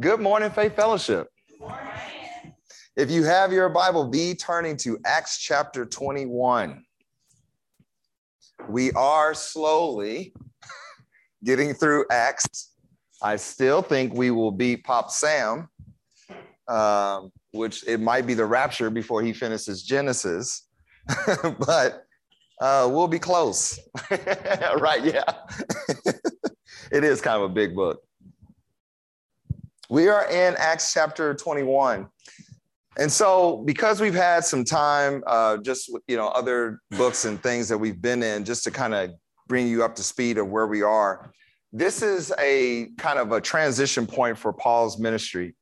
Good morning, Faith Fellowship. If you have your Bible, be turning to Acts chapter 21. We are slowly getting through Acts. I still think we will beat Pop Sam, um, which it might be the rapture before he finishes Genesis, but uh, we'll be close. right? Yeah. it is kind of a big book. We are in Acts chapter 21. And so, because we've had some time, uh, just you know, other books and things that we've been in, just to kind of bring you up to speed of where we are, this is a kind of a transition point for Paul's ministry.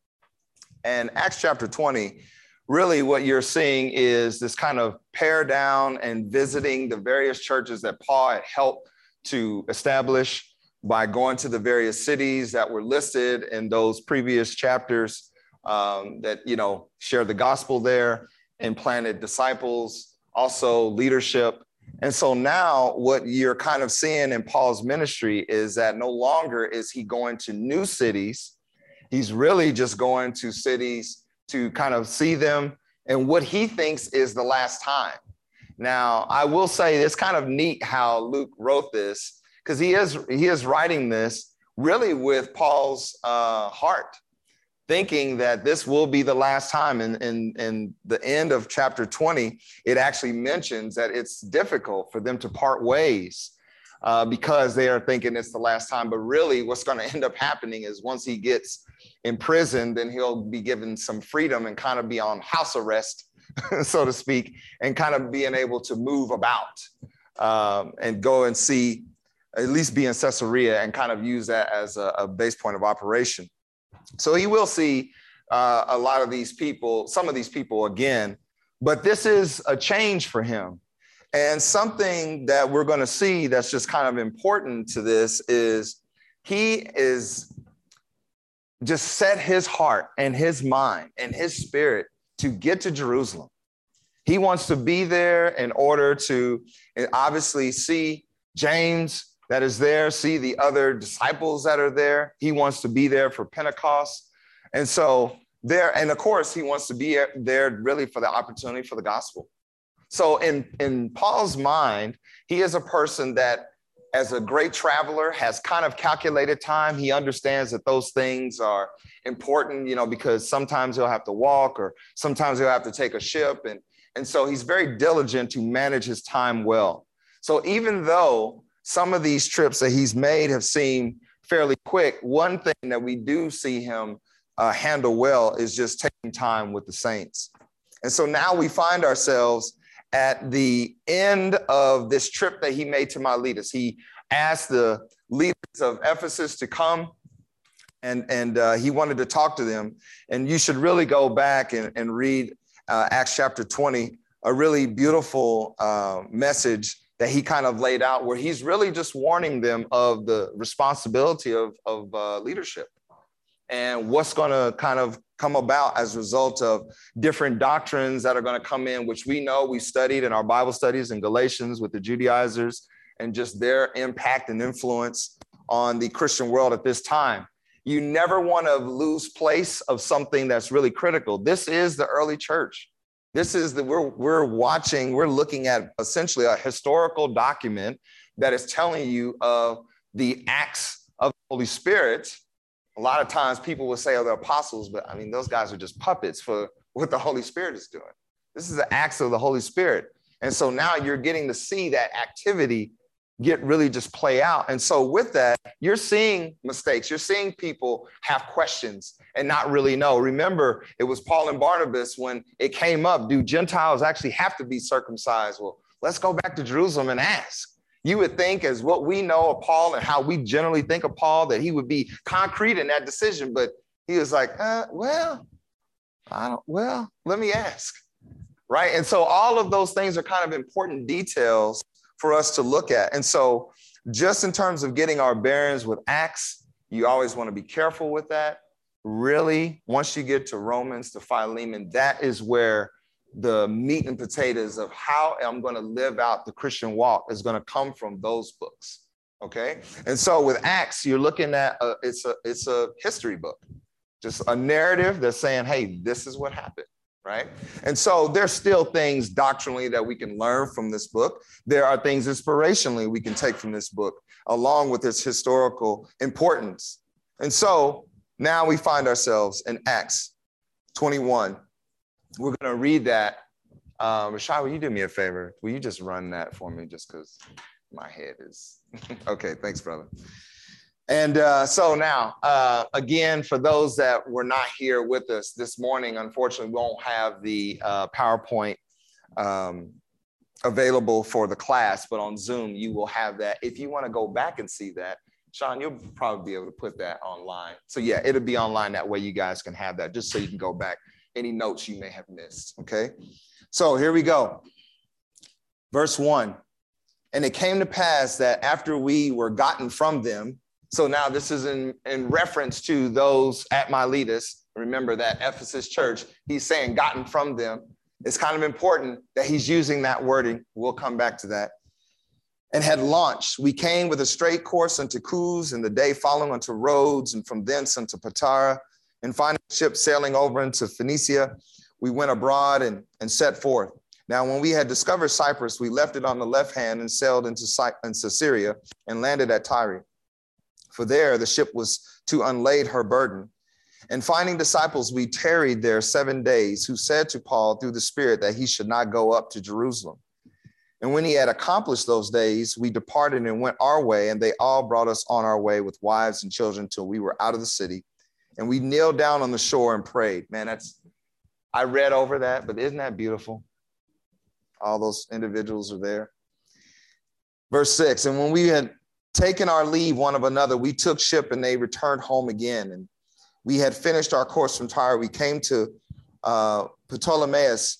And Acts chapter 20, really what you're seeing is this kind of pare down and visiting the various churches that Paul had helped to establish by going to the various cities that were listed in those previous chapters um, that you know shared the gospel there and planted disciples, also leadership. And so now what you're kind of seeing in Paul's ministry is that no longer is he going to new cities. He's really just going to cities to kind of see them and what he thinks is the last time. Now, I will say it's kind of neat how Luke wrote this because he is he is writing this really with Paul's uh, heart thinking that this will be the last time. And in, in, in, the end of chapter 20, it actually mentions that it's difficult for them to part ways uh, because they are thinking it's the last time. But really, what's going to end up happening is once he gets imprisoned, then he'll be given some freedom and kind of be on house arrest, so to speak, and kind of being able to move about um, and go and see, at least be in Caesarea and kind of use that as a, a base point of operation. So he will see uh, a lot of these people, some of these people again, but this is a change for him. And something that we're going to see that's just kind of important to this is he is just set his heart and his mind and his spirit to get to Jerusalem. He wants to be there in order to obviously see James that is there, see the other disciples that are there. He wants to be there for Pentecost. And so there, and of course, he wants to be there really for the opportunity for the gospel. So in, in Paul's mind, he is a person that, as a great traveler, has kind of calculated time. He understands that those things are important, you know, because sometimes he'll have to walk or sometimes he'll have to take a ship. And, and so he's very diligent to manage his time well. So even though some of these trips that he's made have seemed fairly quick. One thing that we do see him uh, handle well is just taking time with the saints. And so now we find ourselves at the end of this trip that he made to Miletus. He asked the leaders of Ephesus to come and, and uh, he wanted to talk to them. And you should really go back and, and read uh, Acts chapter 20, a really beautiful uh, message that he kind of laid out where he's really just warning them of the responsibility of, of uh, leadership and what's going to kind of come about as a result of different doctrines that are going to come in, which we know we studied in our Bible studies in Galatians with the Judaizers and just their impact and influence on the Christian world at this time. You never want to lose place of something that's really critical. This is the early church. This is that we're we're watching, we're looking at essentially a historical document that is telling you of the acts of the Holy Spirit. A lot of times people will say, oh, the apostles, but I mean, those guys are just puppets for what the Holy Spirit is doing. This is the acts of the Holy Spirit. And so now you're getting to see that activity get really just play out. And so with that, you're seeing mistakes. You're seeing people have questions and not really know. Remember, it was Paul and Barnabas when it came up, do Gentiles actually have to be circumcised? Well, let's go back to Jerusalem and ask. You would think, as what we know of Paul and how we generally think of Paul, that he would be concrete in that decision, but he was like, uh, well, I don't, well, let me ask. Right. And so all of those things are kind of important details for us to look at. And so, just in terms of getting our bearings with Acts, you always want to be careful with that. Really, once you get to Romans, to Philemon, that is where the meat and potatoes of how I'm going to live out the Christian walk is going to come from those books. Okay. And so with Acts, you're looking at a, it's a it's a history book just a narrative that's saying, hey, this is what happened, right? And so there's still things doctrinally that we can learn from this book. There are things inspirationally we can take from this book, along with its historical importance. And so now we find ourselves in Acts 21. We're going to read that. Uh, Rashad, will you do me a favor? Will you just run that for me just because my head is. okay, thanks, brother. And uh, so now, uh, again, for those that were not here with us this morning, unfortunately, we won't have the uh, PowerPoint um, available for the class, but on Zoom, you will have that. If you want to go back and see that, Sean, you'll probably be able to put that online. So, yeah, it'll be online that way you guys can have that just so you can go back any notes you may have missed. Okay. So, here we go. Verse one. And it came to pass that after we were gotten from them, so now this is in, in reference to those at Miletus. Remember that Ephesus church, he's saying gotten from them. It's kind of important that he's using that wording. We'll come back to that. And had launched. We came with a straight course unto Coos, and the day following unto Rhodes, and from thence unto Patara. And finding ship sailing over into Phoenicia, we went abroad and, and set forth. Now, when we had discovered Cyprus, we left it on the left hand and sailed into, into Syria and landed at Tyre for there the ship was to unlade her burden. And finding disciples, we tarried there seven days, who said to Paul through the Spirit that he should not go up to Jerusalem. And when he had accomplished those days, we departed and went our way, and they all brought us on our way with wives and children till we were out of the city. And we kneeled down on the shore and prayed. Man, that's, I read over that, but isn't that beautiful? All those individuals are there. Verse six, and when we had taking our leave one of another, we took ship and they returned home again. And we had finished our course from Tyre. We came to uh, Ptolemais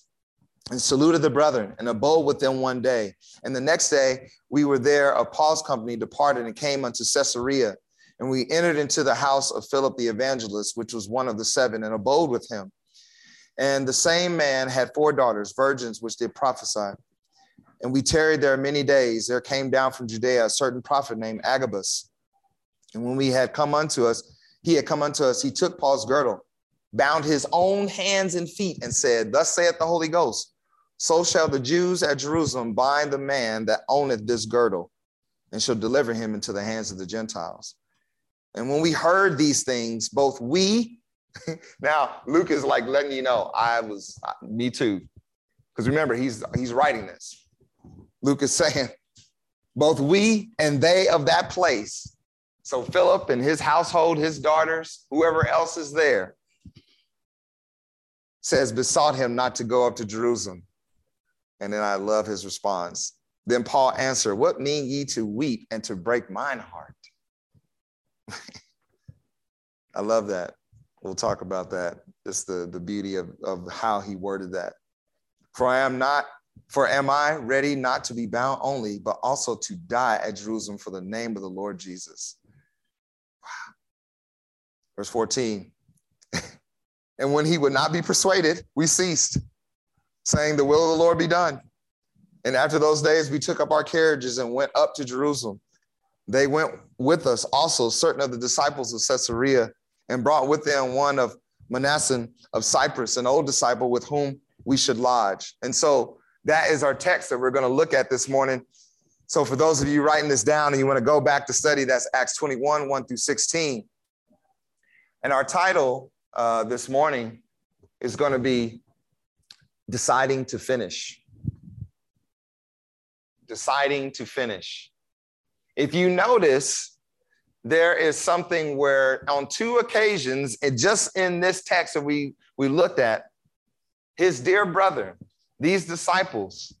and saluted the brethren and abode with them one day. And the next day we were there of Paul's company, departed and came unto Caesarea. And we entered into the house of Philip the evangelist, which was one of the seven, and abode with him. And the same man had four daughters, virgins, which did prophesy. And we tarried there many days. There came down from Judea a certain prophet named Agabus. And when we had come unto us, he had come unto us, he took Paul's girdle, bound his own hands and feet, and said, Thus saith the Holy Ghost, so shall the Jews at Jerusalem bind the man that owneth this girdle, and shall deliver him into the hands of the Gentiles. And when we heard these things, both we, now Luke is like letting you know, I was, me too. Because remember, he's he's writing this. Luke is saying, both we and they of that place. So Philip and his household, his daughters, whoever else is there, says, besought him not to go up to Jerusalem. And then I love his response. Then Paul answered, What mean ye to weep and to break mine heart? I love that. We'll talk about that. Just the, the beauty of, of how he worded that. For I am not for am I ready not to be bound only, but also to die at Jerusalem for the name of the Lord Jesus? Wow. Verse 14. and when he would not be persuaded, we ceased, saying, The will of the Lord be done. And after those days, we took up our carriages and went up to Jerusalem. They went with us also, certain of the disciples of Caesarea, and brought with them one of Mnason of Cyprus, an old disciple with whom we should lodge. And so that is our text that we're going to look at this morning. So, for those of you writing this down and you want to go back to study, that's Acts 21, 1 through 16. And our title uh, this morning is going to be Deciding to Finish. Deciding to Finish. If you notice, there is something where on two occasions, and just in this text that we, we looked at, his dear brother, these disciples,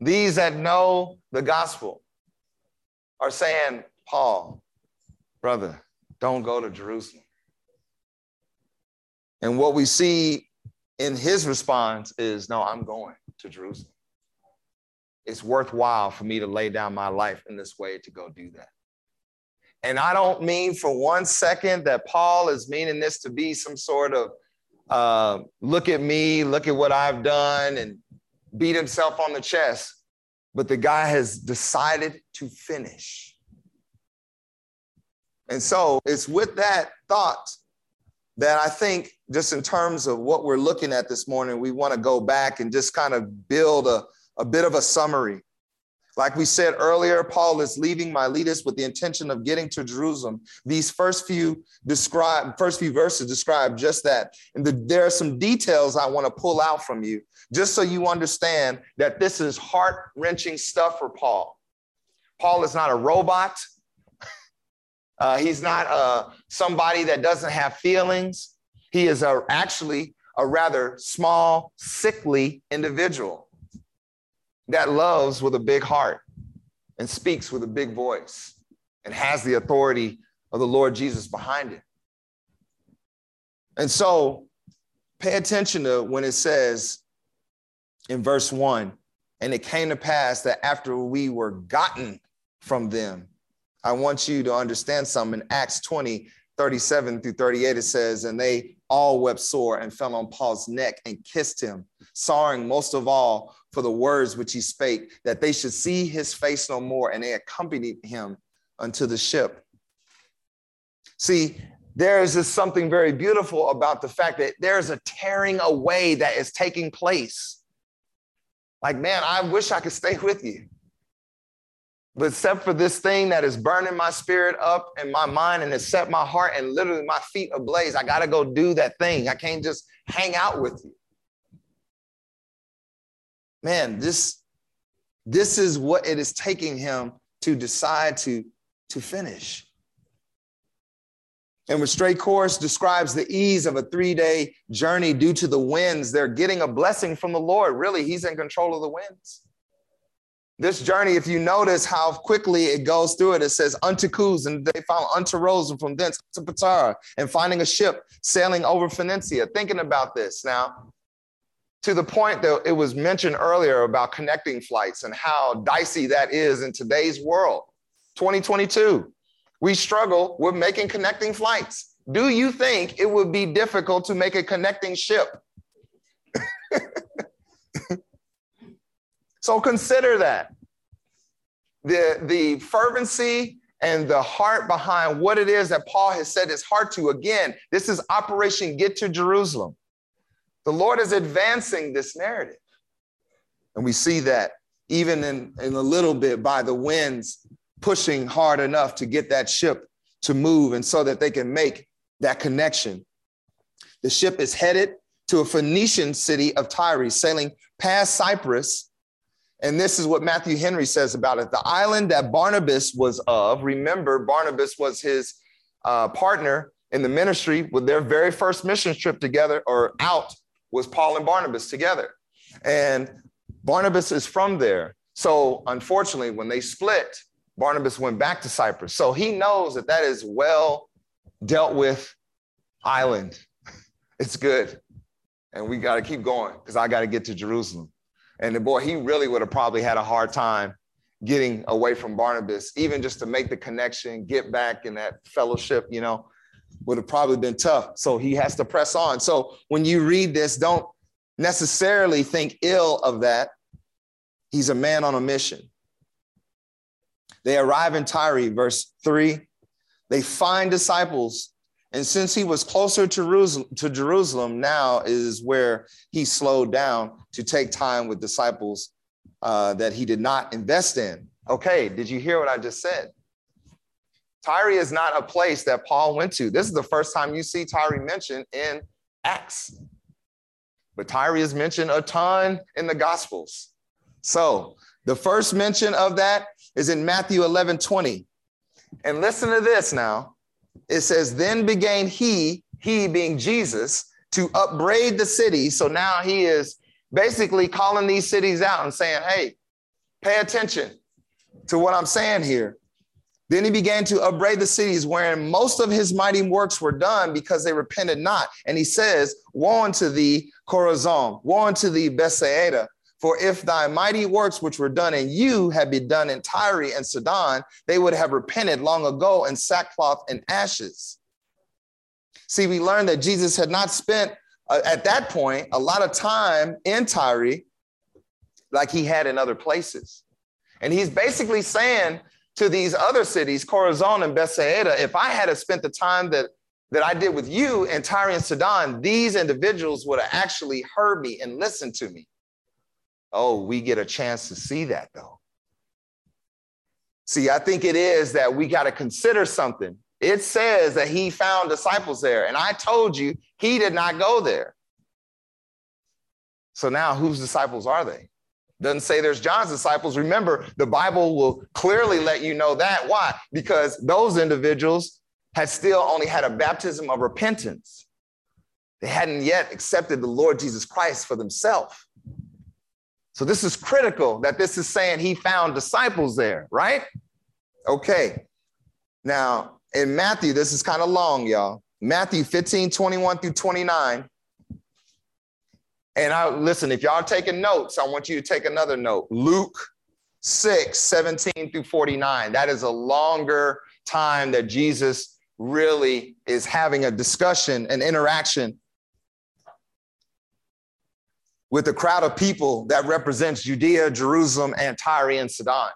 these that know the gospel, are saying, Paul, brother, don't go to Jerusalem. And what we see in his response is, no, I'm going to Jerusalem. It's worthwhile for me to lay down my life in this way to go do that. And I don't mean for one second that Paul is meaning this to be some sort of uh, look at me, look at what I've done, and beat himself on the chest, but the guy has decided to finish. And so it's with that thought that I think, just in terms of what we're looking at this morning, we want to go back and just kind of build a, a bit of a summary. Like we said earlier, Paul is leaving Miletus with the intention of getting to Jerusalem. These first few describe, first few verses describe just that. And the, there are some details I want to pull out from you, just so you understand that this is heart wrenching stuff for Paul. Paul is not a robot. Uh, he's not uh, somebody that doesn't have feelings. He is a, actually a rather small, sickly individual that loves with a big heart and speaks with a big voice and has the authority of the Lord Jesus behind it. And so pay attention to when it says in verse one, and it came to pass that after we were gotten from them, I want you to understand something. In Acts 20, 37 through 38, it says, And they all wept sore and fell on Paul's neck and kissed him, sorrowing most of all for the words which he spake, that they should see his face no more. And they accompanied him unto the ship. See, there is just something very beautiful about the fact that there's a tearing away that is taking place. Like, man, I wish I could stay with you. But except for this thing that is burning my spirit up and my mind and has set my heart and literally my feet ablaze, I got to go do that thing. I can't just hang out with you. Man, this, this is what it is taking him to decide to, to finish. And with straight course describes the ease of a three day journey due to the winds. They're getting a blessing from the Lord. Really, He's in control of the winds. This journey, if you notice how quickly it goes through it, it says unto Cos, and they found unto Rhodes, and from thence to Patara, and finding a ship sailing over Phoenicia. Thinking about this now, to the point that it was mentioned earlier about connecting flights and how dicey that is in today's world, 2022. We struggle with making connecting flights. Do you think it would be difficult to make a connecting ship? So consider that. The, the fervency and the heart behind what it is that Paul has set his heart to. Again, this is Operation Get to Jerusalem. The Lord is advancing this narrative. And we see that even in, in a little bit by the winds pushing hard enough to get that ship to move and so that they can make that connection. The ship is headed to a Phoenician city of Tyre, sailing past Cyprus and this is what Matthew Henry says about it. The island that Barnabas was of, remember, Barnabas was his uh, partner in the ministry with their very first mission trip together or out was Paul and Barnabas together. And Barnabas is from there. So unfortunately, when they split, Barnabas went back to Cyprus. So he knows that that is well dealt with island. It's good. And we got to keep going because I got to get to Jerusalem. And the boy, he really would have probably had a hard time getting away from Barnabas, even just to make the connection, get back in that fellowship, you know, would have probably been tough. So he has to press on. So when you read this, don't necessarily think ill of that. He's a man on a mission. They arrive in Tyre, verse three. They find disciples and since he was closer to Jerusalem, now is where he slowed down to take time with disciples uh, that he did not invest in. Okay, did you hear what I just said? Tyre is not a place that Paul went to. This is the first time you see Tyre mentioned in Acts. But Tyre is mentioned a ton in the Gospels. So the first mention of that is in Matthew 11 20. And listen to this now it says, Then began he, he being Jesus, to upbraid the city. So now he is basically calling these cities out and saying, Hey, pay attention to what I'm saying here. Then he began to upbraid the cities wherein most of his mighty works were done because they repented not. And he says, Woe unto thee, Chorazin, woe unto thee, Bethsaida, for if thy mighty works which were done in you had been done in Tyre and Sidon, they would have repented long ago in sackcloth and ashes. See, we learned that Jesus had not spent uh, at that point a lot of time in Tyre like he had in other places. And he's basically saying to these other cities, Chorazin and Bethsaida, if I had spent the time that that I did with you and Tyre and Sidon, these individuals would have actually heard me and listened to me. Oh, we get a chance to see that though. See, I think it is that we got to consider something. It says that he found disciples there, and I told you he did not go there. So now whose disciples are they? Doesn't say there's John's disciples. Remember, the Bible will clearly let you know that. Why? Because those individuals had still only had a baptism of repentance. They hadn't yet accepted the Lord Jesus Christ for themselves. So this is critical that this is saying he found disciples there, right? Okay. Now, in Matthew, this is kind of long, y'all. Matthew 15, 21 through 29. And I listen, if y'all taking notes, I want you to take another note. Luke 6, 17 through 49. That is a longer time that Jesus really is having a discussion, an interaction with a crowd of people that represents Judea, Jerusalem, and Tyre and Sidon.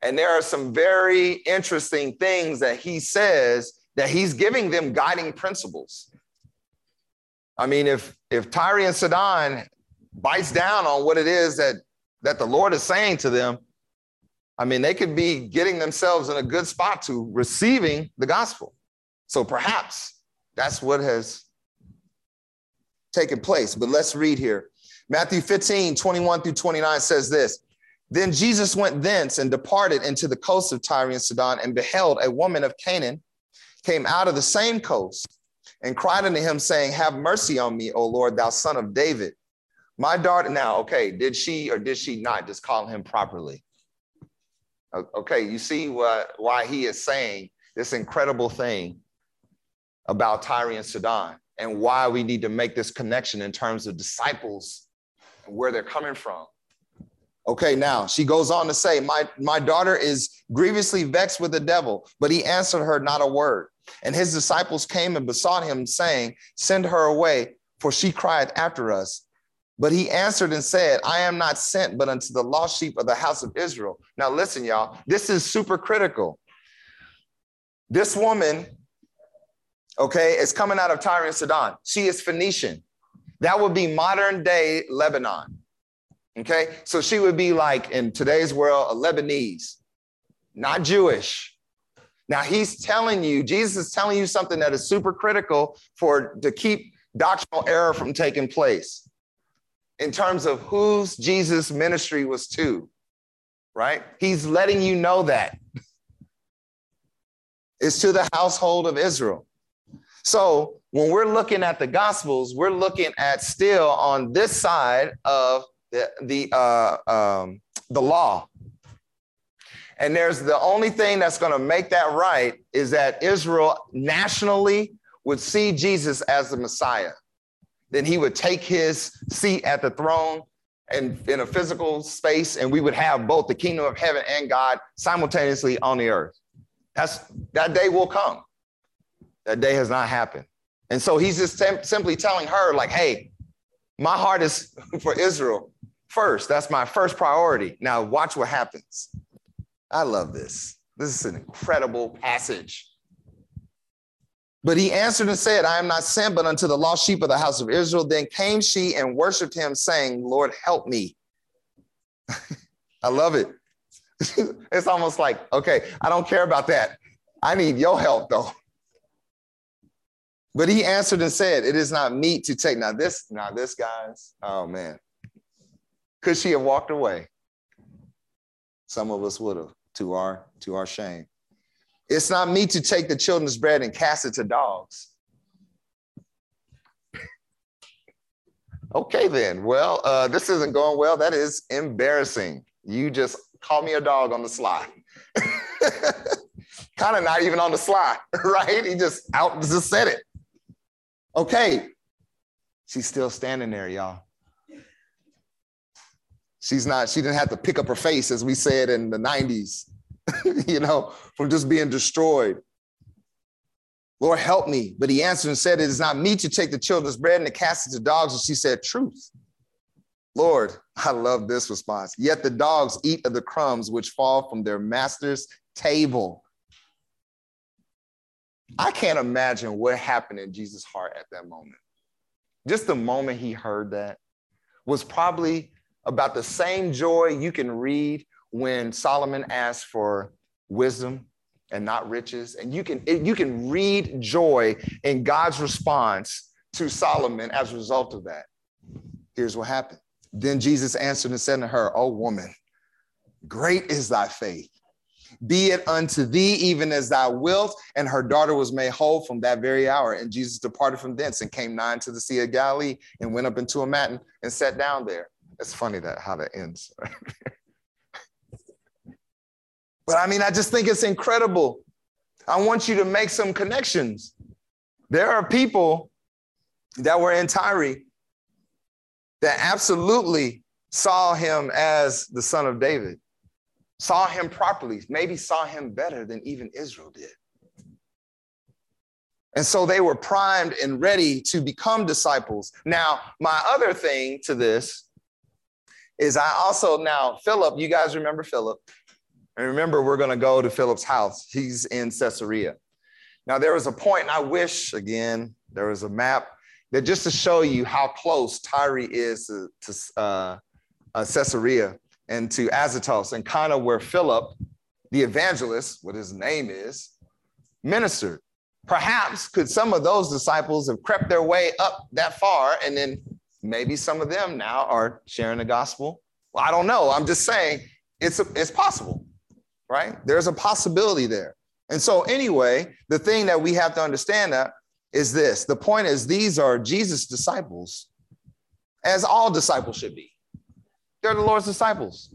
And there are some very interesting things that he says that he's giving them guiding principles. I mean, if if Tyre and Sidon bites down on what it is that that the Lord is saying to them, I mean, they could be getting themselves in a good spot to receiving the gospel. So perhaps that's what has taken place. But let's read here. Matthew 15, 21 through 29 says this Then Jesus went thence and departed into the coast of Tyre and Sidon, and beheld a woman of Canaan came out of the same coast and cried unto him, saying, Have mercy on me, O Lord, thou son of David. My daughter, now, okay, did she or did she not just call him properly? Okay, you see what, why he is saying this incredible thing about Tyre and Sidon and why we need to make this connection in terms of disciples and where they're coming from. Okay, now she goes on to say, my, my daughter is grievously vexed with the devil, but he answered her not a word. And his disciples came and besought him, saying, Send her away, for she cried after us. But he answered and said, I am not sent but unto the lost sheep of the house of Israel. Now, listen, y'all, this is super critical. This woman, okay, is coming out of Tyre and Sidon. She is Phoenician. That would be modern day Lebanon. Okay, so she would be like in today's world, a Lebanese, not Jewish. Now he's telling you, Jesus is telling you something that is super critical for to keep doctrinal error from taking place in terms of whose Jesus' ministry was to, right? He's letting you know that. It's to the household of Israel. So when we're looking at the Gospels, we're looking at still on this side of the, the, uh, um, the law. And there's the only thing that's going to make that right is that Israel nationally would see Jesus as the Messiah then he would take his seat at the throne and in a physical space, and we would have both the kingdom of heaven and God simultaneously on the earth. That's that day will come. That day has not happened. And so he's just simply telling her, like, hey, my heart is for Israel first. That's my first priority. Now, watch what happens. I love this. This is an incredible passage. But he answered and said, I am not sent but unto the lost sheep of the house of Israel. Then came she and worshiped him, saying, Lord, help me. I love it. it's almost like, okay, I don't care about that. I need your help though. But he answered and said, It is not meet to take. Now, this, now this, guys, oh man. Could she have walked away? Some of us would have, to our to our shame. It's not me to take the children's bread and cast it to dogs. okay, then. Well, uh, this isn't going well. That is embarrassing. You just call me a dog on the sly. kind of not even on the sly, right? He just out just said it. Okay. She's still standing there, y'all. She's not, she didn't have to pick up her face, as we said in the 90s. you know, from just being destroyed. Lord, help me. But he answered and said, It is not me to take the children's bread and to cast it to dogs. And she said, Truth. Lord, I love this response. Yet the dogs eat of the crumbs which fall from their master's table. I can't imagine what happened in Jesus' heart at that moment. Just the moment he heard that was probably about the same joy you can read when Solomon asked for wisdom and not riches. And you can, you can read joy in God's response to Solomon as a result of that. Here's what happened. Then Jesus answered and said to her, Oh, woman, great is thy faith. Be it unto thee even as thou wilt. And her daughter was made whole from that very hour. And Jesus departed from thence and came nigh to the Sea of Galilee and went up into a mountain and sat down there. It's funny that how that ends. but I mean, I just think it's incredible. I want you to make some connections. There are people that were in Tyre that absolutely saw him as the son of David saw him properly, maybe saw him better than even Israel did. And so they were primed and ready to become disciples. Now, my other thing to this is I also now, Philip, you guys remember Philip? And remember, we're going to go to Philip's house. He's in Caesarea. Now, there was a point, and I wish, again, there was a map that just to show you how close Tyre is to, to uh, uh, Caesarea and to Azotus, and kind of where Philip, the evangelist, what his name is, ministered. Perhaps could some of those disciples have crept their way up that far, and then maybe some of them now are sharing the gospel? Well, I don't know. I'm just saying it's, it's possible, right? There's a possibility there. And so, anyway, the thing that we have to understand that is this the point is, these are Jesus' disciples, as all disciples should be. They're the Lord's disciples.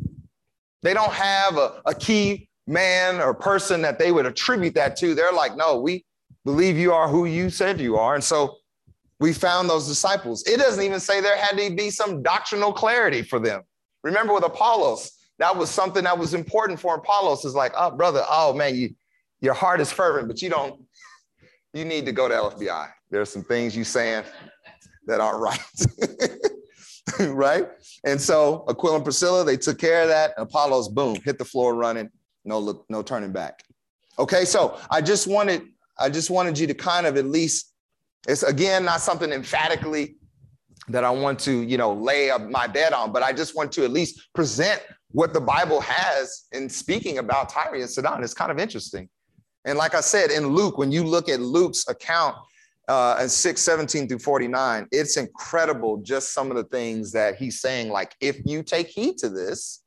They don't have a, a key man or person that they would attribute that to. They're like, no, we believe you are who you said you are. And so we found those disciples. It doesn't even say there had to be some doctrinal clarity for them. Remember with Apollos, that was something that was important for Apollos. Is like, oh, brother, oh man, you your heart is fervent, but you don't, you need to go to LFBI. There's some things you saying that aren't right. right? And so Aquila and Priscilla, they took care of that. Apollos, boom, hit the floor running, no look, no turning back. Okay, so I just wanted, I just wanted you to kind of at least, it's again not something emphatically that I want to, you know, lay my bed on, but I just want to at least present what the Bible has in speaking about Tyre and Sidon. It's kind of interesting. And like I said, in Luke, when you look at Luke's account uh, and 6, 17 through 49, it's incredible just some of the things that he's saying. Like, if you take heed to this,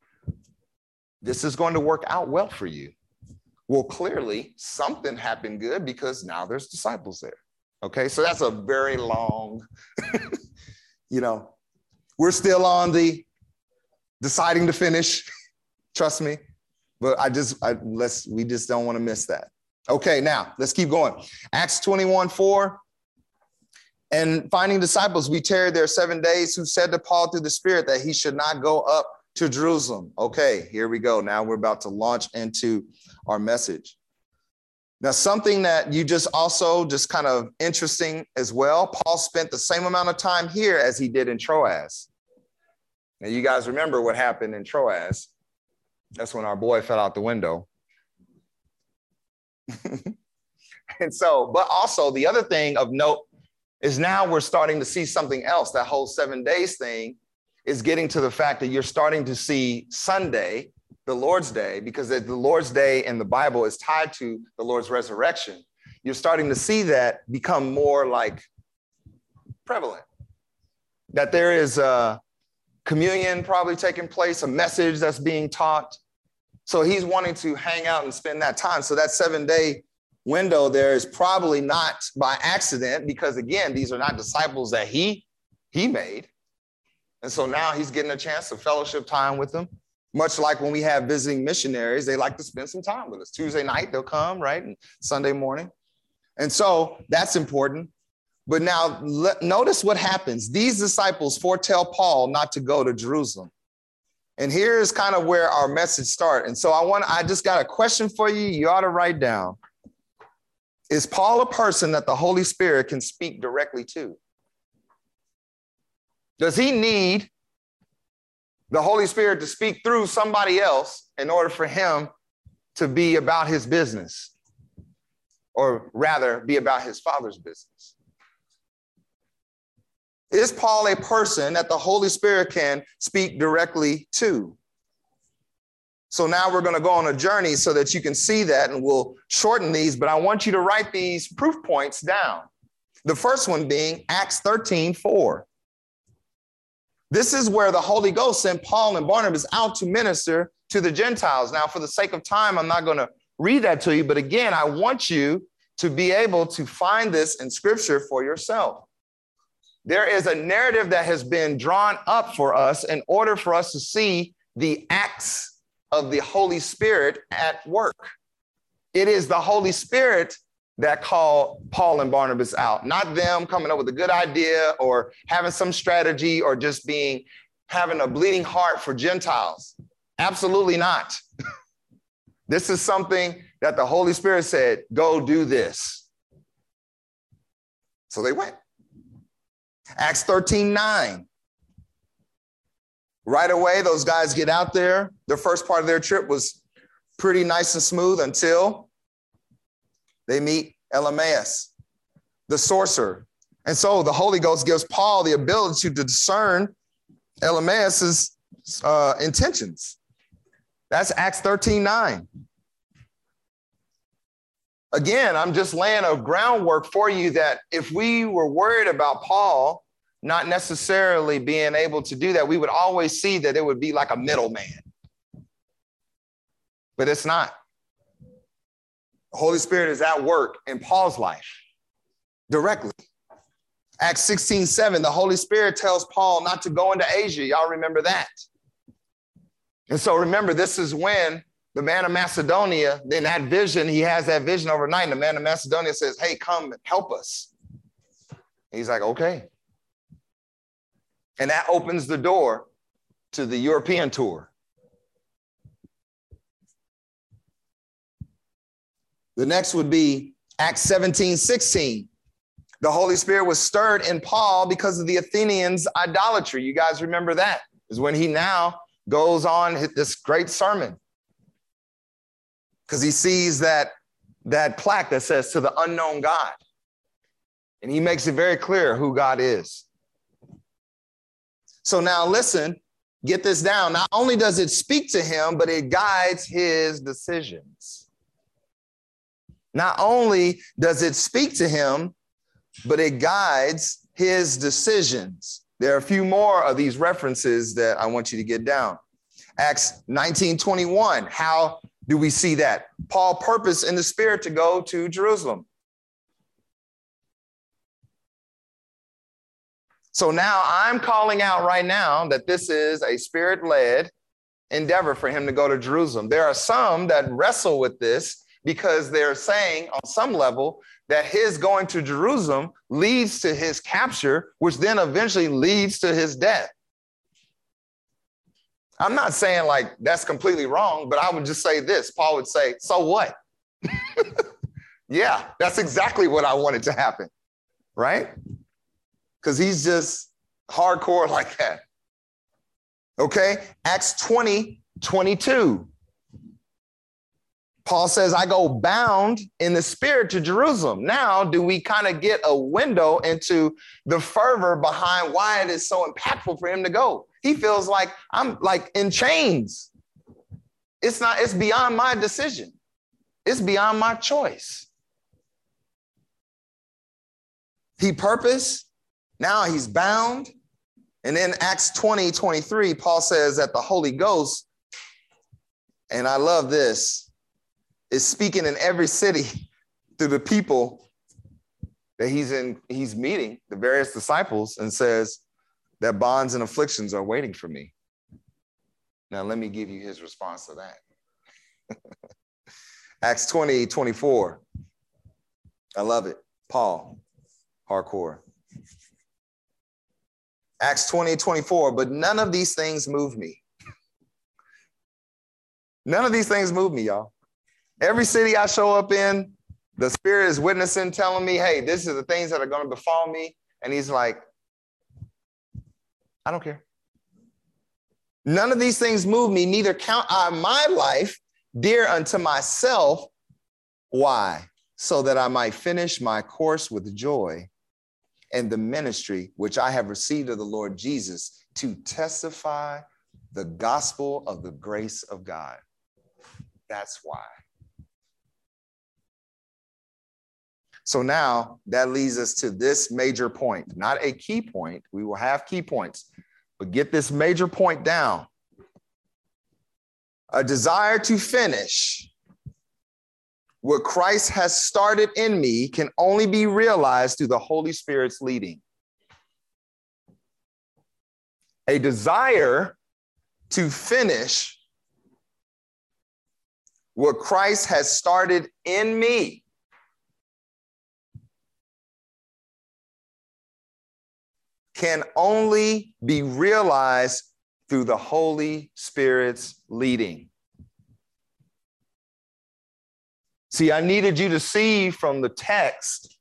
this is going to work out well for you. Well, clearly, something happened good because now there's disciples there. Okay, so that's a very long, you know, we're still on the deciding to finish. Trust me. But I just, I, let's, we just don't want to miss that. Okay, now let's keep going. Acts 21 4 and finding disciples, we tarried there seven days, who said to Paul through the Spirit that he should not go up to Jerusalem. Okay, here we go. Now we're about to launch into our message. Now, something that you just also just kind of interesting as well. Paul spent the same amount of time here as he did in Troas. Now, you guys remember what happened in Troas? That's when our boy fell out the window. and so, but also the other thing of note is now we're starting to see something else. That whole seven days thing is getting to the fact that you're starting to see Sunday, the Lord's Day, because the Lord's Day in the Bible is tied to the Lord's resurrection. You're starting to see that become more like prevalent. That there is a communion probably taking place, a message that's being taught. So he's wanting to hang out and spend that time. So that seven day window there is probably not by accident because again these are not disciples that he he made. And so now he's getting a chance of fellowship time with them. Much like when we have visiting missionaries they like to spend some time with us. Tuesday night they'll come right? And sunday morning. And so that's important but now let, notice what happens these disciples foretell paul not to go to jerusalem and here's kind of where our message start and so i want i just got a question for you you ought to write down is Paul a person that the Holy Spirit can speak directly to? Does he need the Holy Spirit to speak through somebody else in order for him to be about his business? or rather, be about his father's business? Is Paul a person that the Holy Spirit can speak directly to? So now we're going to go on a journey so that you can see that, and we'll shorten these, but I want you to write these proof points down. The first one being Acts 13 4. This is where the Holy Ghost sent Paul and Barnabas out to minister to the Gentiles. Now, for the sake of time, I'm not going to read that to you, but again, I want you to be able to find this in scripture for yourself. There is a narrative that has been drawn up for us in order for us to see the acts of the Holy Spirit at work. It is the Holy Spirit that called Paul and Barnabas out, not them coming up with a good idea or having some strategy or just being having a bleeding heart for Gentiles. Absolutely not. this is something that the Holy Spirit said, go do this. So they went. Acts 13 9. Right away, those guys get out there. The first part of their trip was pretty nice and smooth until they meet Elymas, the sorcerer. And so the Holy Ghost gives Paul the ability to discern Elymas's uh, intentions. That's Acts 13 9. Again, I'm just laying a groundwork for you that if we were worried about Paul not necessarily being able to do that, we would always see that it would be like a middleman. But it's not. The Holy Spirit is at work in Paul's life directly. Acts 16, 7, the Holy Spirit tells Paul not to go into Asia. Y'all remember that. And so remember, this is when the man of Macedonia, in that vision, he has that vision overnight. And the man of Macedonia says, Hey, come help us. He's like, Okay. And that opens the door to the European tour. The next would be Acts 17, 16. The Holy Spirit was stirred in Paul because of the Athenians' idolatry. You guys remember that? Is when he now goes on this great sermon because he sees that, that plaque that says to the unknown God. And he makes it very clear who God is. So now listen, get this down. Not only does it speak to him, but it guides his decisions. Not only does it speak to him, but it guides his decisions. There are a few more of these references that I want you to get down. Acts 19 21. How do we see that? Paul purposed in the spirit to go to Jerusalem. So now I'm calling out right now that this is a spirit led endeavor for him to go to Jerusalem. There are some that wrestle with this because they're saying on some level that his going to Jerusalem leads to his capture, which then eventually leads to his death. I'm not saying like that's completely wrong, but I would just say this Paul would say, So what? yeah, that's exactly what I wanted to happen, right? Because he's just hardcore like that. Okay, Acts 20, 22. Paul says, I go bound in the spirit to Jerusalem. Now, do we kind of get a window into the fervor behind why it is so impactful for him to go? He feels like I'm like in chains. It's not, it's beyond my decision, it's beyond my choice. He purpose, now he's bound. And in Acts 20, 23, Paul says that the Holy Ghost, and I love this, is speaking in every city to the people that he's in he's meeting the various disciples and says that bonds and afflictions are waiting for me. Now let me give you his response to that. Acts 20 24 i love it. Paul hardcore. Acts 20 24 but none of these things move me. None of these things move me y'all. Every city I show up in, the Spirit is witnessing, telling me, hey, this is the things that are going to befall me. And He's like, I don't care. None of these things move me, neither count I my life dear unto myself. Why? so that I might finish my course with joy and the ministry which I have received of the Lord Jesus to testify the gospel of the grace of God. That's why. So now that leads us to this major point, not a key point. We will have key points, but get this major point down. A desire to finish what Christ has started in me can only be realized through the Holy Spirit's leading. A desire to finish what Christ has started in me can only be realized through the Holy Spirit's leading. See, I needed you to see from the text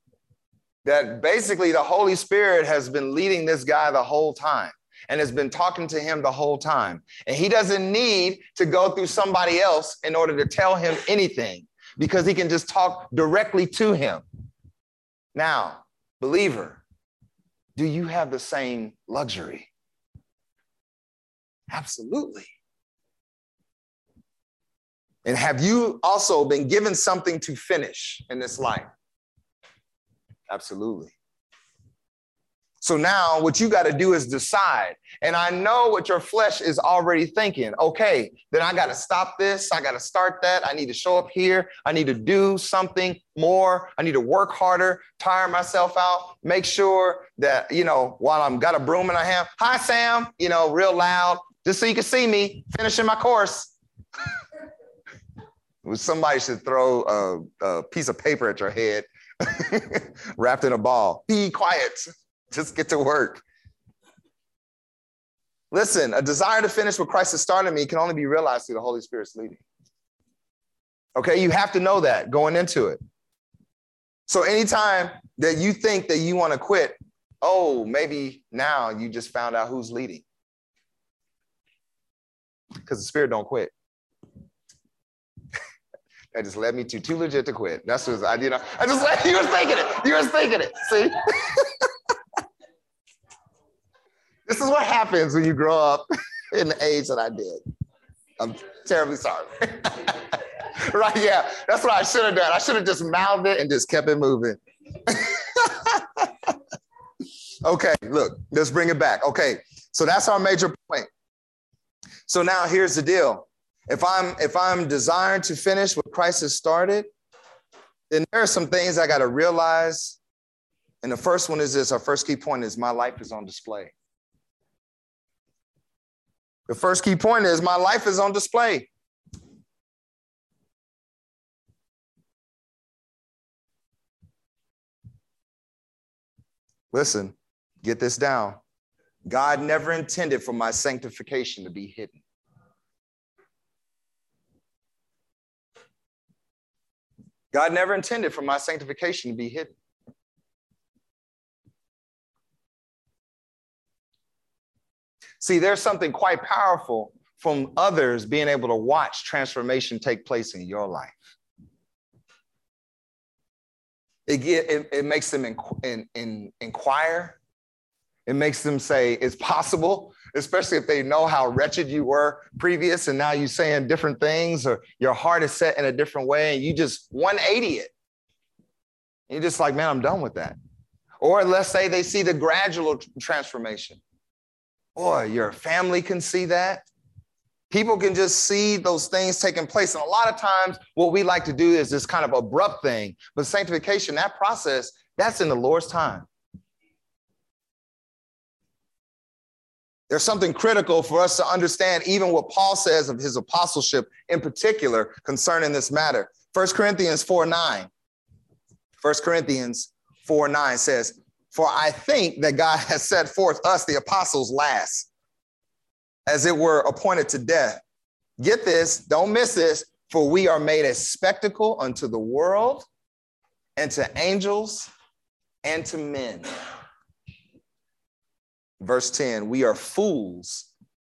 that basically the Holy Spirit has been leading this guy the whole time and has been talking to him the whole time. And he doesn't need to go through somebody else in order to tell him anything because he can just talk directly to him. Now, believer, do you have the same luxury? Absolutely. And have you also been given something to finish in this life? Absolutely. So now what you got to do is decide. And I know what your flesh is already thinking. Okay, then I got to stop this. I got to start that. I need to show up here. I need to do something more. I need to work harder, tire myself out, make sure that, you know, while I'm got a broom in my hand, hi, Sam, you know, real loud, just so you can see me finishing my course. Somebody should throw a, a piece of paper at your head wrapped in a ball. Be quiet. Just get to work. Listen, a desire to finish what Christ has started me can only be realized through the Holy Spirit's leading. Okay, you have to know that going into it. So anytime that you think that you want to quit, oh, maybe now you just found out who's leading. Because the spirit don't quit. that just led me to too legit to quit. That's what I, know, I just you was thinking it. You was thinking it. See? This is what happens when you grow up in the age that I did. I'm terribly sorry. right? Yeah, that's what I should have done. I should have just mouthed it and just kept it moving. okay, look, let's bring it back. Okay, so that's our major point. So now here's the deal. If I'm if I'm desiring to finish what Christ has started, then there are some things I got to realize. And the first one is this: our first key point is my life is on display. The first key point is my life is on display. Listen, get this down. God never intended for my sanctification to be hidden. God never intended for my sanctification to be hidden. See, there's something quite powerful from others being able to watch transformation take place in your life. It, it, it makes them in, in, in, inquire. It makes them say it's possible, especially if they know how wretched you were previous and now you're saying different things or your heart is set in a different way and you just 180 it. You're just like, man, I'm done with that. Or let's say they see the gradual transformation. Boy, your family can see that. People can just see those things taking place. And a lot of times, what we like to do is this kind of abrupt thing. But sanctification, that process, that's in the Lord's time. There's something critical for us to understand, even what Paul says of his apostleship in particular concerning this matter. 1 Corinthians 4 9. 1 Corinthians 4 9 says, for I think that God has set forth us, the apostles, last, as it were appointed to death. Get this, don't miss this, for we are made a spectacle unto the world and to angels and to men. Verse 10 We are fools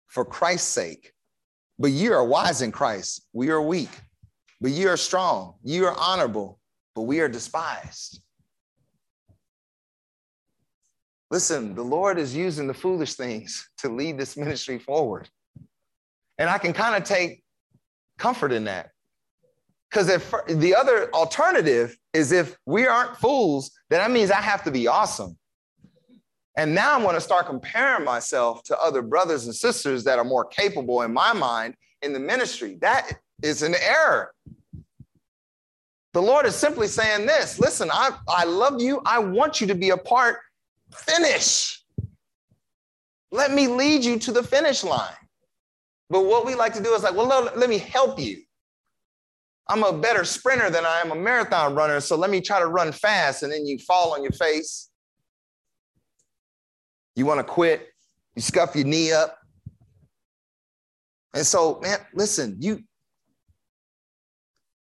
for Christ's sake, but ye are wise in Christ. We are weak, but ye are strong. Ye are honorable, but we are despised. Listen, the Lord is using the foolish things to lead this ministry forward. And I can kind of take comfort in that. Because if the other alternative is if we aren't fools, then that means I have to be awesome. And now I'm going to start comparing myself to other brothers and sisters that are more capable in my mind in the ministry. That is an error. The Lord is simply saying this listen, I, I love you. I want you to be a part. Finish. Let me lead you to the finish line. But what we like to do is like, well, let, me help you. I'm a better sprinter than I am a marathon runner. So let me try to run fast. And then you fall on your face. You want to quit. You scuff your knee up. And so, man, listen, you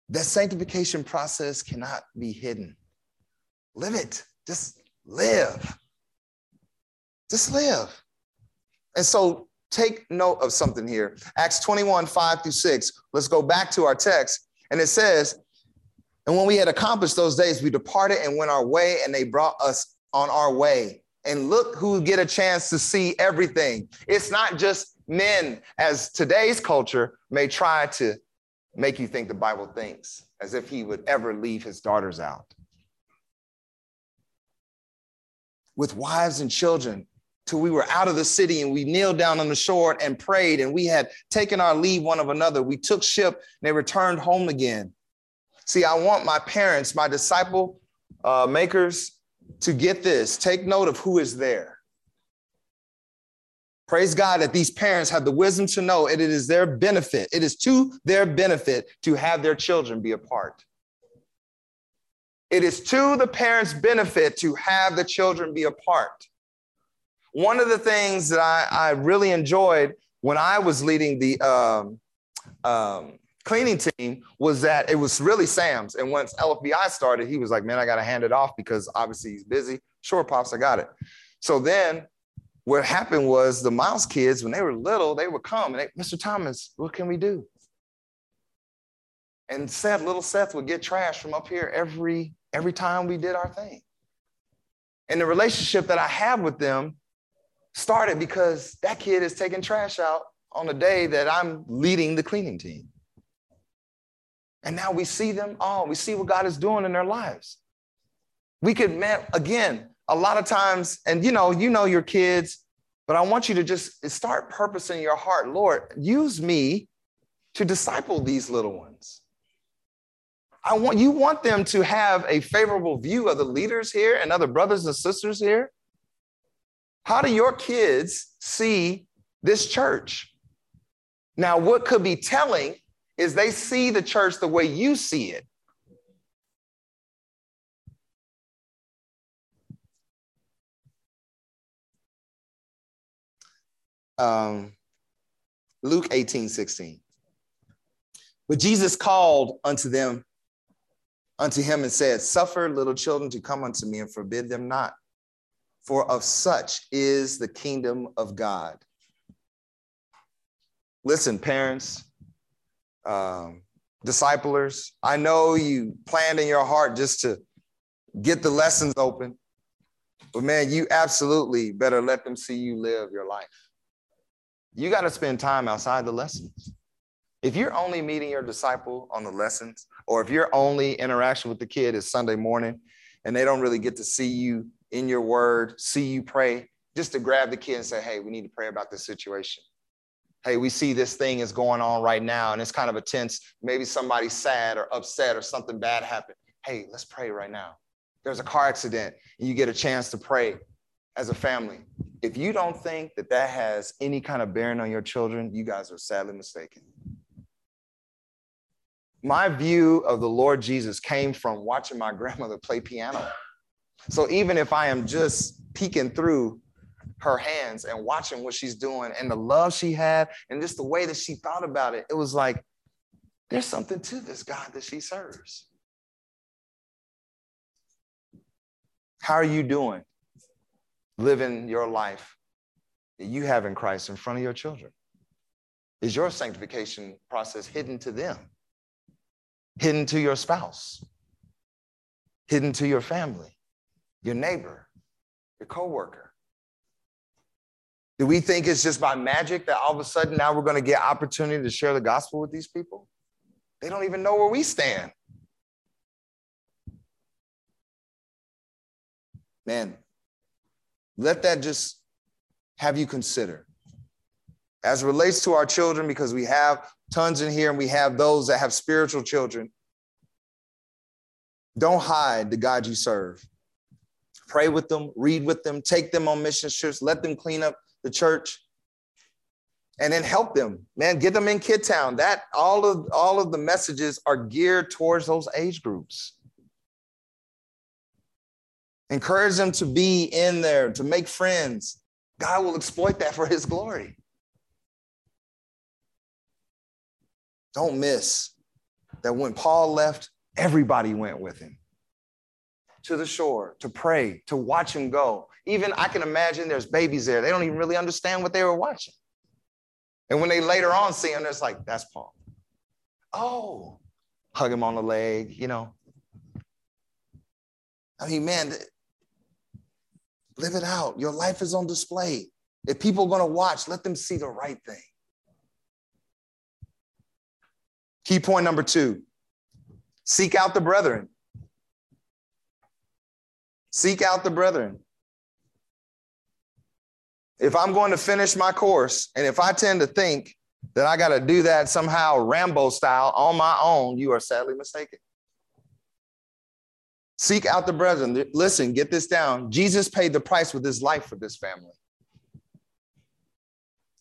that sanctification process cannot be hidden. Live it. Just live. Just live. And so take note of something here. Acts 21, 5 through 6. Let's go back to our text. And it says, And when we had accomplished those days, we departed and went our way, and they brought us on our way. And look who get a chance to see everything. It's not just men, as today's culture may try to make you think the Bible thinks, as if he would ever leave his daughters out. With wives and children, till we were out of the city and we kneeled down on the shore and prayed and we had taken our leave one of another. We took ship and they returned home again. See, I want my parents, my disciple uh, makers, to get this. Take note of who is there. Praise God that these parents have the wisdom to know it is their benefit. It is to their benefit to have their children be apart. It is to the parents' benefit to have the children be a part. One of the things that I, I really enjoyed when I was leading the um, um, cleaning team was that it was really Sam's. And once LFBI started, he was like, man, I got to hand it off because obviously he's busy. Sure, Pops, I got it. So then what happened was the Miles kids, when they were little, they would come and they, Mr. Thomas, what can we do? And Seth, little Seth would get trash from up here every every time we did our thing. And the relationship that I have with them started because that kid is taking trash out on the day that I'm leading the cleaning team. And now we see them all. We see what God is doing in their lives. We could, man, again, a lot of times, and you know, you know your kids, but I want you to just start purposing your heart, Lord, use me to disciple these little ones. I want you want them to have a favorable view of the leaders here and other brothers and sisters here. How do your kids see this church? Now, what could be telling is they see the church the way you see it. Um, Luke 18, 16. But Jesus called unto them, unto him, and said, Suffer little children to come unto me and forbid them not, for of such is the kingdom of God. Listen, parents, um, disciplers, I know you planned in your heart just to get the lessons open, but man, you absolutely better let them see you live your life. You got to spend time outside the lessons. If you're only meeting your disciple on the lessons, or if your only interaction with the kid is Sunday morning and they don't really get to see you in your word, see you pray, just to grab the kid and say, hey, we need to pray about this situation. Hey, we see this thing is going on right now and it's kind of a tense. Maybe somebody's sad or upset or something bad happened. Hey, let's pray right now. There's a car accident and you get a chance to pray as a family. If you don't think that that has any kind of bearing on your children, you guys are sadly mistaken. My view of the Lord Jesus came from watching my grandmother play piano. So even if I am just peeking through her hands and watching what she's doing and the love she had and just the way that she thought about it, it was like, there's something to this God that she serves. How are you doing living your life that you have in Christ in front of your children? Is your sanctification process hidden to them? Hidden to your spouse? hidden to your family, your neighbor, your coworker? Do we think it's just by magic that all of a sudden now we're going to get opportunity to share the gospel with these people? They don't even know where we stand. Man, let that just have you consider. As relates to our children, because we have tons in here and we have those that have spiritual children, don't hide the God you serve. Pray with them, read with them, take them on mission trips, let them clean up the church, and then help them. Man, get them in Kid Town. That all of all of the messages are geared towards those age groups. Encourage them to be in there, to make friends. God will exploit that for his glory. Don't miss that when Paul left, everybody went with him to the shore to pray, to watch him go. Even I can imagine there's babies there. They don't even really understand what they were watching. And when they later on see him, it's like, that's Paul. Oh, hug him on the leg, you know. I mean, man, Live it out. Your life is on display. If people are going to watch, let them see the right thing. Key point number two seek out the brethren. Seek out the brethren. If I'm going to finish my course, and if I tend to think that I got to do that somehow Rambo style on my own, you are sadly mistaken. Seek out the brethren. Listen, get this down. Jesus paid the price with his life for this family.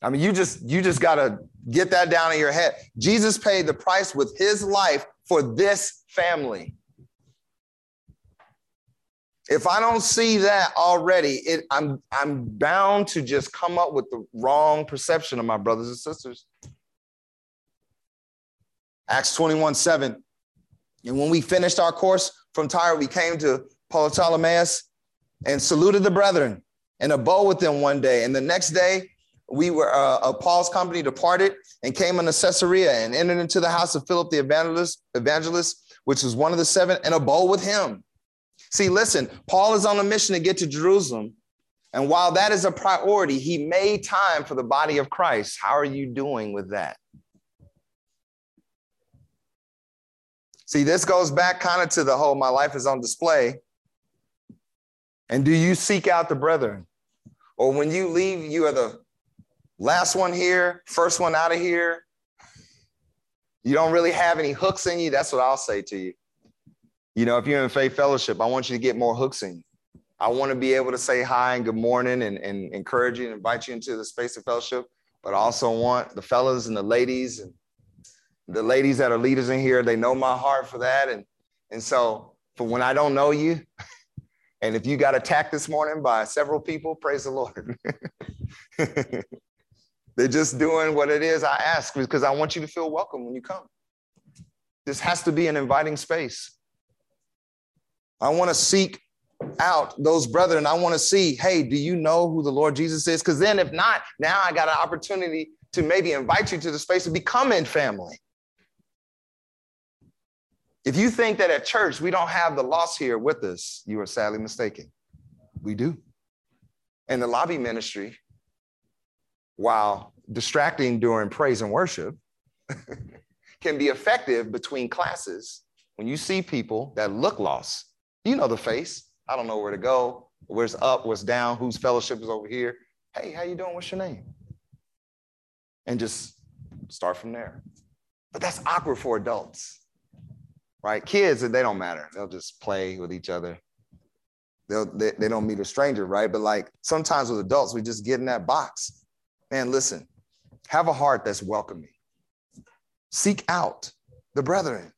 I mean, you just you just got to get that down in your head. Jesus paid the price with his life for this family. If I don't see that already, it, I'm I'm bound to just come up with the wrong perception of my brothers and sisters. Acts 21 7. And when we finished our course, from Tyre, we came to Paul of Ptolemais and saluted the brethren and abode with them one day. And the next day, we were uh, Paul's company departed and came into Caesarea and entered into the house of Philip the evangelist, evangelist, which was one of the seven, and abode with him. See, listen, Paul is on a mission to get to Jerusalem. And while that is a priority, he made time for the body of Christ. How are you doing with that? See, this goes back kind of to the whole my life is on display. And do you seek out the brethren? Or when you leave, you are the last one here, first one out of here. You don't really have any hooks in you. That's what I'll say to you. You know, if you're in faith fellowship, I want you to get more hooks in. I want to be able to say hi and good morning and, and encourage you and invite you into the space of fellowship, but I also want the fellas and the ladies and the ladies that are leaders in here, they know my heart for that. And, and so for when I don't know you, and if you got attacked this morning by several people, praise the Lord. They're just doing what it is I ask because I want you to feel welcome when you come. This has to be an inviting space. I want to seek out those brethren. I want to see, hey, do you know who the Lord Jesus is? Because then, if not, now I got an opportunity to maybe invite you to the space of becoming family. If you think that at church we don't have the lost here with us, you are sadly mistaken. We do. And the lobby ministry, while distracting during praise and worship, can be effective between classes when you see people that look lost. You know the face. I don't know where to go, where's up, where's down, whose fellowship is over here. Hey, how you doing? What's your name? And just start from there. But that's awkward for adults right? Kids, they don't matter. They'll just play with each other. They'll, they, they don't meet a stranger, right? But like sometimes with adults, we just get in that box. Man, listen, have a heart that's welcoming. Seek out the brethren.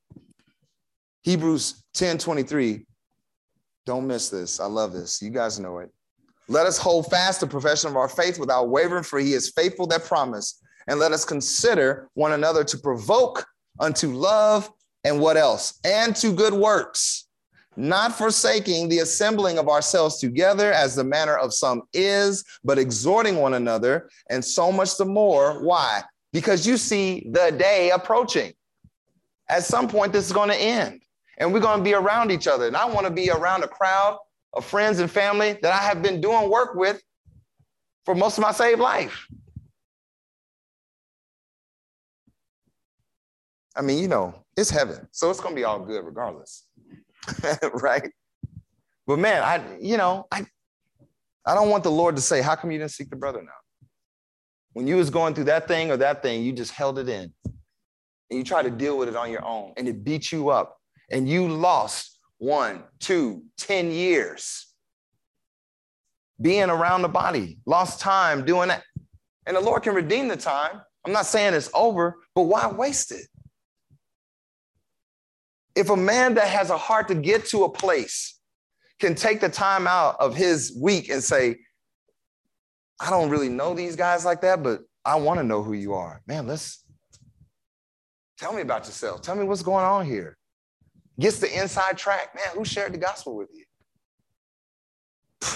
Hebrews 10 23. Don't miss this. I love this. You guys know it. Let us hold fast the profession of our faith without wavering, for he is faithful that promise. And let us consider one another to provoke unto love and what else? And to good works, not forsaking the assembling of ourselves together as the manner of some is, but exhorting one another, and so much the more. Why? Because you see the day approaching. At some point, this is going to end. And we're going to be around each other. And I want to be around a crowd of friends and family that I have been doing work with for most of my saved life. I mean, you know, it's heaven. So it's going to be all good regardless. right? But man, I, you know, I, I don't want the Lord to say, how come you didn't seek the brother now? When you was going through that thing or that thing, you just held it in and you try to deal with it on your own and it beat you up and you lost one, two, ten years being around the body, lost time doing that. And the Lord can redeem the time. I'm not saying it's over, but why waste it? If a man that has a heart to get to a place can take the time out of his week and say, I don't really know these guys like that, but I want to know who you are. Man, let's tell me about yourself. Tell me what's going on here. Gets the inside track. Man, who shared the gospel with you?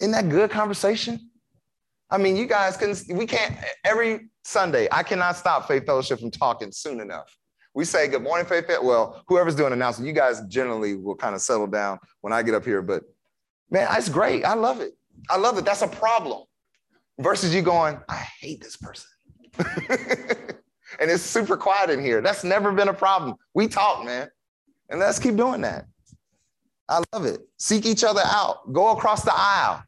Isn't that good conversation? I mean, you guys can, we can't, every Sunday, I cannot stop Faith Fellowship from talking soon enough. We say good morning, Faith. Well, whoever's doing announcement, you guys generally will kind of settle down when I get up here. But man, it's great. I love it. I love it. That's a problem. Versus you going, I hate this person. and it's super quiet in here. That's never been a problem. We talk, man. And let's keep doing that. I love it. Seek each other out. Go across the aisle.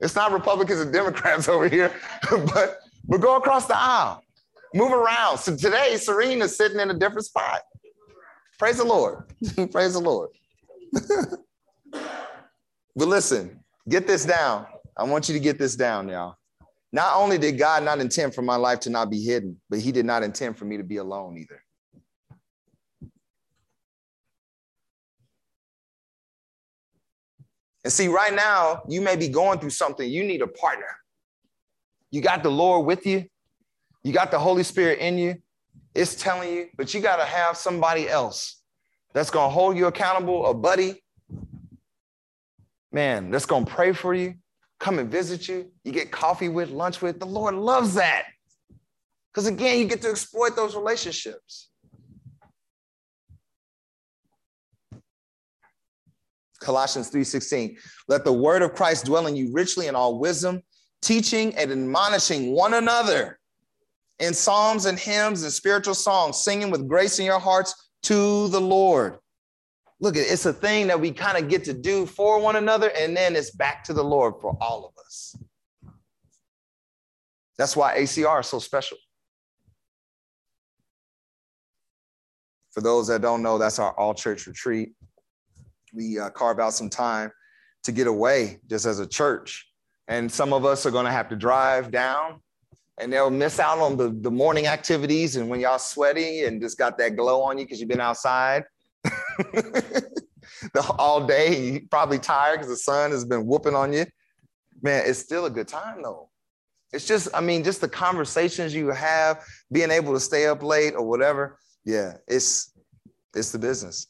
It's not Republicans and Democrats over here, but but go across the aisle. Move around. So today, Serene is sitting in a different spot. Praise the Lord. Praise the Lord. but listen, get this down. I want you to get this down, y'all. Not only did God not intend for my life to not be hidden, but He did not intend for me to be alone either. And see, right now, you may be going through something. You need a partner. You got the Lord with you, you got the Holy Spirit in you. It's telling you, but you got to have somebody else that's going to hold you accountable, a buddy, man, that's going to pray for you, come and visit you, you get coffee with, lunch with. The Lord loves that. Because again, you get to exploit those relationships. Colossians 3:16. Let the word of Christ dwell in you richly in all wisdom, teaching and admonishing one another in psalms and hymns and spiritual songs, singing with grace in your hearts to the Lord. Look, it's a thing that we kind of get to do for one another, and then it's back to the Lord for all of us. That's why ACR is so special. For those that don't know, that's our all church retreat we uh, carve out some time to get away just as a church. And some of us are going to have to drive down and they'll miss out on the, the morning activities. And when y'all sweaty and just got that glow on you because you've been outside the, all day, you probably tired because the sun has been whooping on you. Man, it's still a good time though. It's just, I mean, just the conversations you have, being able to stay up late or whatever. Yeah, it's it's the business.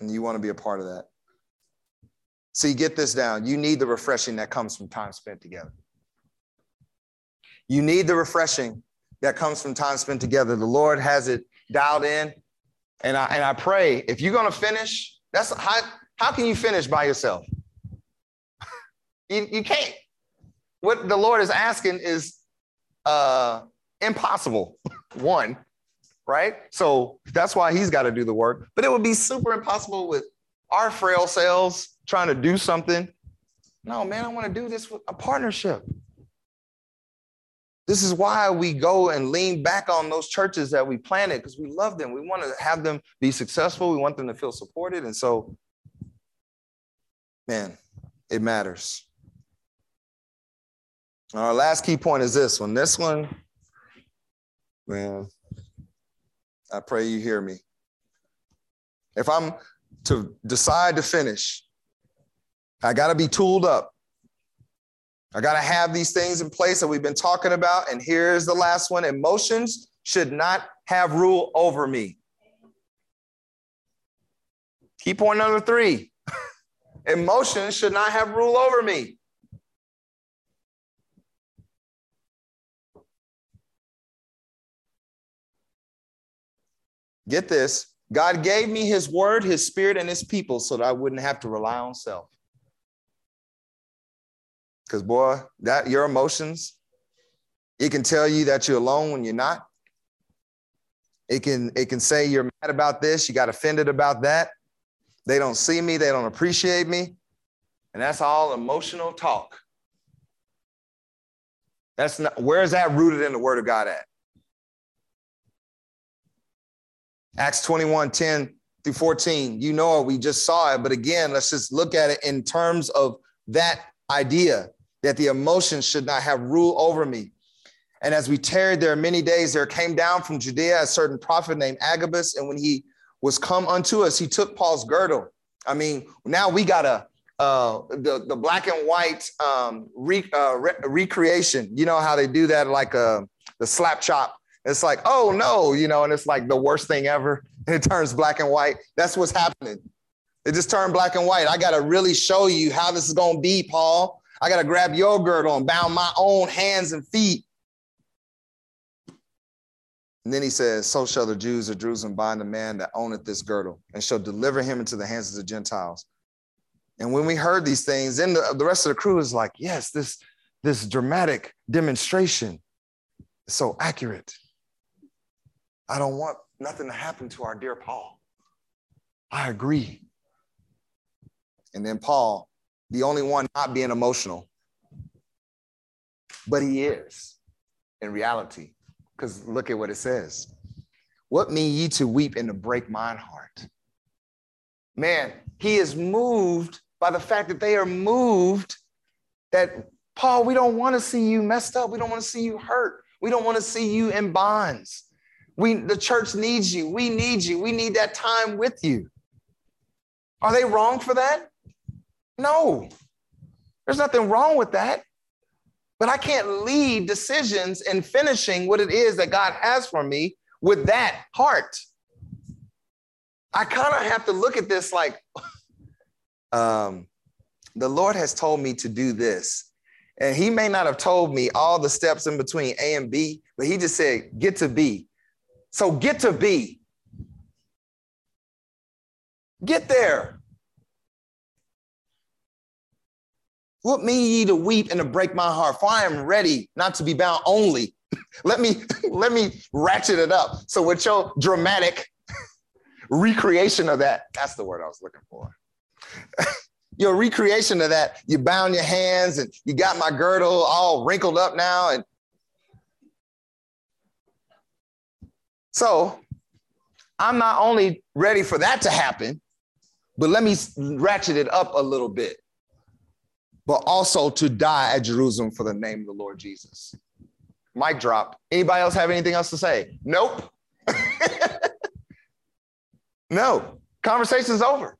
And you want to be a part of that. So you get this down. You need the refreshing that comes from time spent together. You need the refreshing that comes from time spent together. The Lord has it dialed in. And I, and I pray if you're to finish, that's how, how can you finish by yourself? you, you can't. What the Lord is asking is uh, impossible, one, right? So that's why he's got to do the work. But it would be super impossible with our frail selves trying to do something. No, man, I want to do this with a partnership. This is why we go and lean back on those churches that we planted because we love them. We want to have them be successful. We want them to feel supported. And so, man, it matters. Our last key point is this one. This one, man, I pray you hear me. If I'm to decide to finish, I got to be tooled up. I got to have these things in place that we've been talking about. And here's the last one emotions should not have rule over me. Key point number three emotions should not have rule over me. Get this God gave me his word, his spirit, and his people so that I wouldn't have to rely on self. Because, boy, that your emotions, it can tell you that you're alone when you're not. It can, it can say you're mad about this, you got offended about that. They don't see me, they don't appreciate me. And that's all emotional talk. That's not where is that rooted in the word of God at? Acts 21, 10 through 14. You know it, we just saw it. But again, let's just look at it in terms of that idea that the emotions should not have rule over me. And as we tarried there many days, there came down from Judea a certain prophet named Agabus. And when he was come unto us, he took Paul's girdle. I mean, now we got a uh, the the black and white um, re, uh, re, recreation. You know how they do that, like uh, the slap chop. It's like, oh no, you know, and it's like the worst thing ever. It turns black and white. That's what's happening. It just turned black and white. I got to really show you how this is going to be, Paul. I got to grab your girdle and bound my own hands and feet and then he says, So shall the Jews of Jerusalem bind the man that owneth this girdle, and shall deliver him into the hands of the Gentiles. And when we heard these things, then the, the rest of the crew is like, Yes, this, this dramatic demonstration is so accurate. I don't want nothing to happen to our dear Paul. I agree. And then Paul, the only one not being emotional, but he is in reality because look at what it says. What mean ye to weep and to break mine heart? Man, he is moved by the fact that they are moved that, Paul, we don't want to see you messed up. We don't want to see you hurt. We don't want to see you in bonds. We, the church needs you. We need you. We need that time with you. Are they wrong for that? No. There's nothing wrong with that. But I can't lead decisions in finishing what it is that God has for me with that heart. I kind of have to look at this like, um, the Lord has told me to do this. And he may not have told me all the steps in between A and B, but he just said, get to B. So get to B. Get there. What mean ye to weep and to break my heart? For I am ready not to be bound only. let me let me ratchet it up. So with your dramatic recreation of that, that's the word I was looking for. your recreation of that, you bound your hands and you got my girdle all wrinkled up now. And so I'm not only ready for that to happen, but let me ratchet it up a little bit but also to die at Jerusalem for the name of the Lord Jesus. Mic drop. Anybody else have anything else to say? Nope. no. Conversation's over.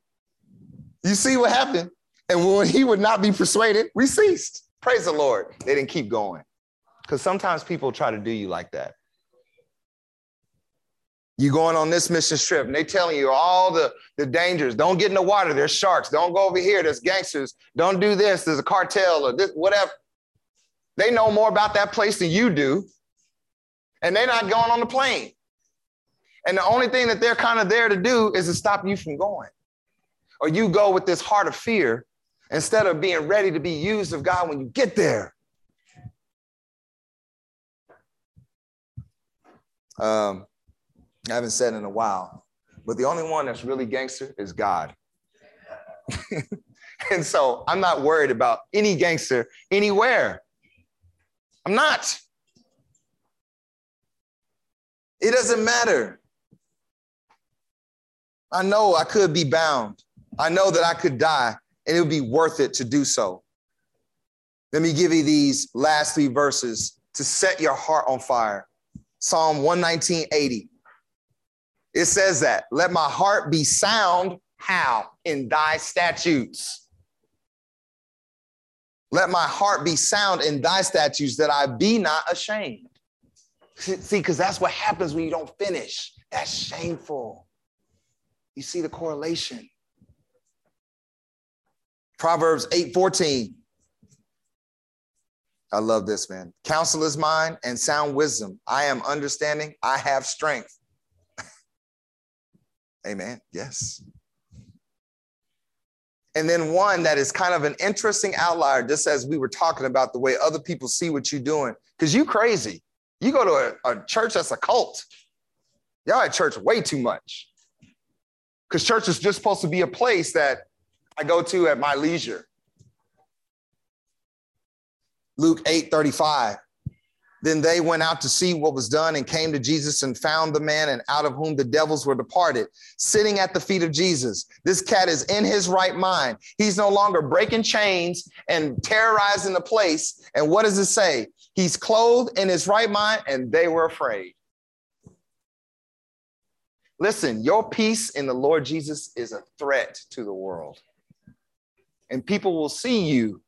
You see what happened? And when he would not be persuaded, we ceased. Praise the Lord. They didn't keep going. Because sometimes people try to do you like that. You going on this mission trip and they telling you all the, the dangers. Don't get in the water. There's sharks. Don't go over here. There's gangsters. Don't do this. There's a cartel or this, whatever. They know more about that place than you do. And they're not going on the plane. And the only thing that they're kind of there to do is to stop you from going. Or you go with this heart of fear instead of being ready to be used of God when you get there. Um, I haven't said in a while, but the only one that's really gangster is God. and so I'm not worried about any gangster anywhere. I'm not. It doesn't matter. I know I could be bound. I know that I could die and it would be worth it to do so. Let me give you these last three verses to set your heart on fire. Psalm 119, 80. It says that, let my heart be sound. How? In thy statutes. Let my heart be sound in thy statutes that I be not ashamed. See, because that's what happens when you don't finish. That's shameful. You see the correlation. Proverbs 8 14. I love this, man. Counsel is mine and sound wisdom. I am understanding. I have strength. Amen. Yes. And then one that is kind of an interesting outlier, just as we were talking about the way other people see what you're doing, because you crazy. You go to a, a church that's a cult. Y'all at church way too much. Because church is just supposed to be a place that I go to at my leisure. Luke 8 35. Then they went out to see what was done and came to Jesus and found the man and out of whom the devils were departed, sitting at the feet of Jesus. This cat is in his right mind. He's no longer breaking chains and terrorizing the place. And what does it say? He's clothed in his right mind, and they were afraid. Listen, your peace in the Lord Jesus is a threat to the world. And people will see you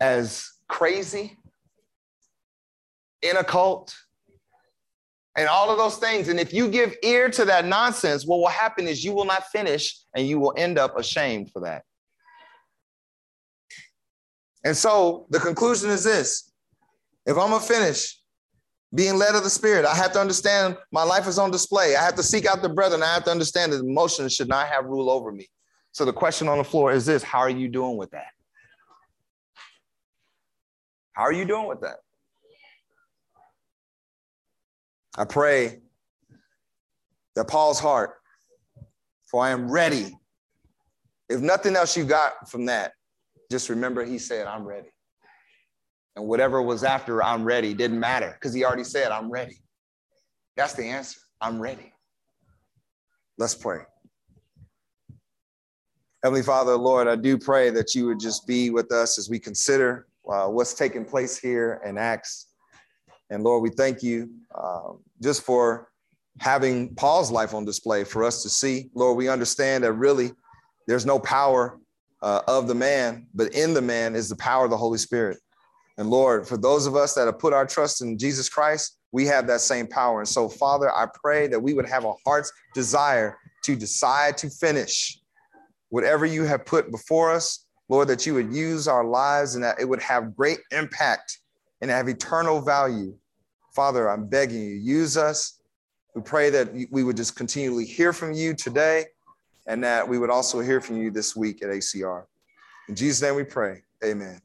as crazy, in a cult, and all of those things. And if you give ear to that nonsense, what will happen is you will not finish and you will end up ashamed for that. And so the conclusion is this if I'm gonna finish being led of the Spirit, I have to understand my life is on display. I have to seek out the brethren. I have to understand that emotions should not have rule over me. So the question on the floor is this How are you doing with that? How are you doing with that? I pray that Paul's heart, for I am ready. If nothing else you got from that, just remember he said, I'm ready. And whatever was after, I'm ready, didn't matter because he already said, I'm ready. That's the answer. I'm ready. Let's pray. Heavenly Father, Lord, I do pray that you would just be with us as we consider uh, what's taking place here in Acts. And Lord, we thank you uh, just for having Paul's life on display for us to see. Lord, we understand that really there's no power uh, of the man, but in the man is the power of the Holy Spirit. And Lord, for those of us that have put our trust in Jesus Christ, we have that same power. And so, Father, I pray that we would have a heart's desire to decide to finish whatever you have put before us Lord, that you would use our lives and that it would have great impact and have eternal value. Father, I'm begging you, use us. We pray that we would just continually hear from you today and that we would also hear from you this week at ACR. In Jesus' name we pray. Amen.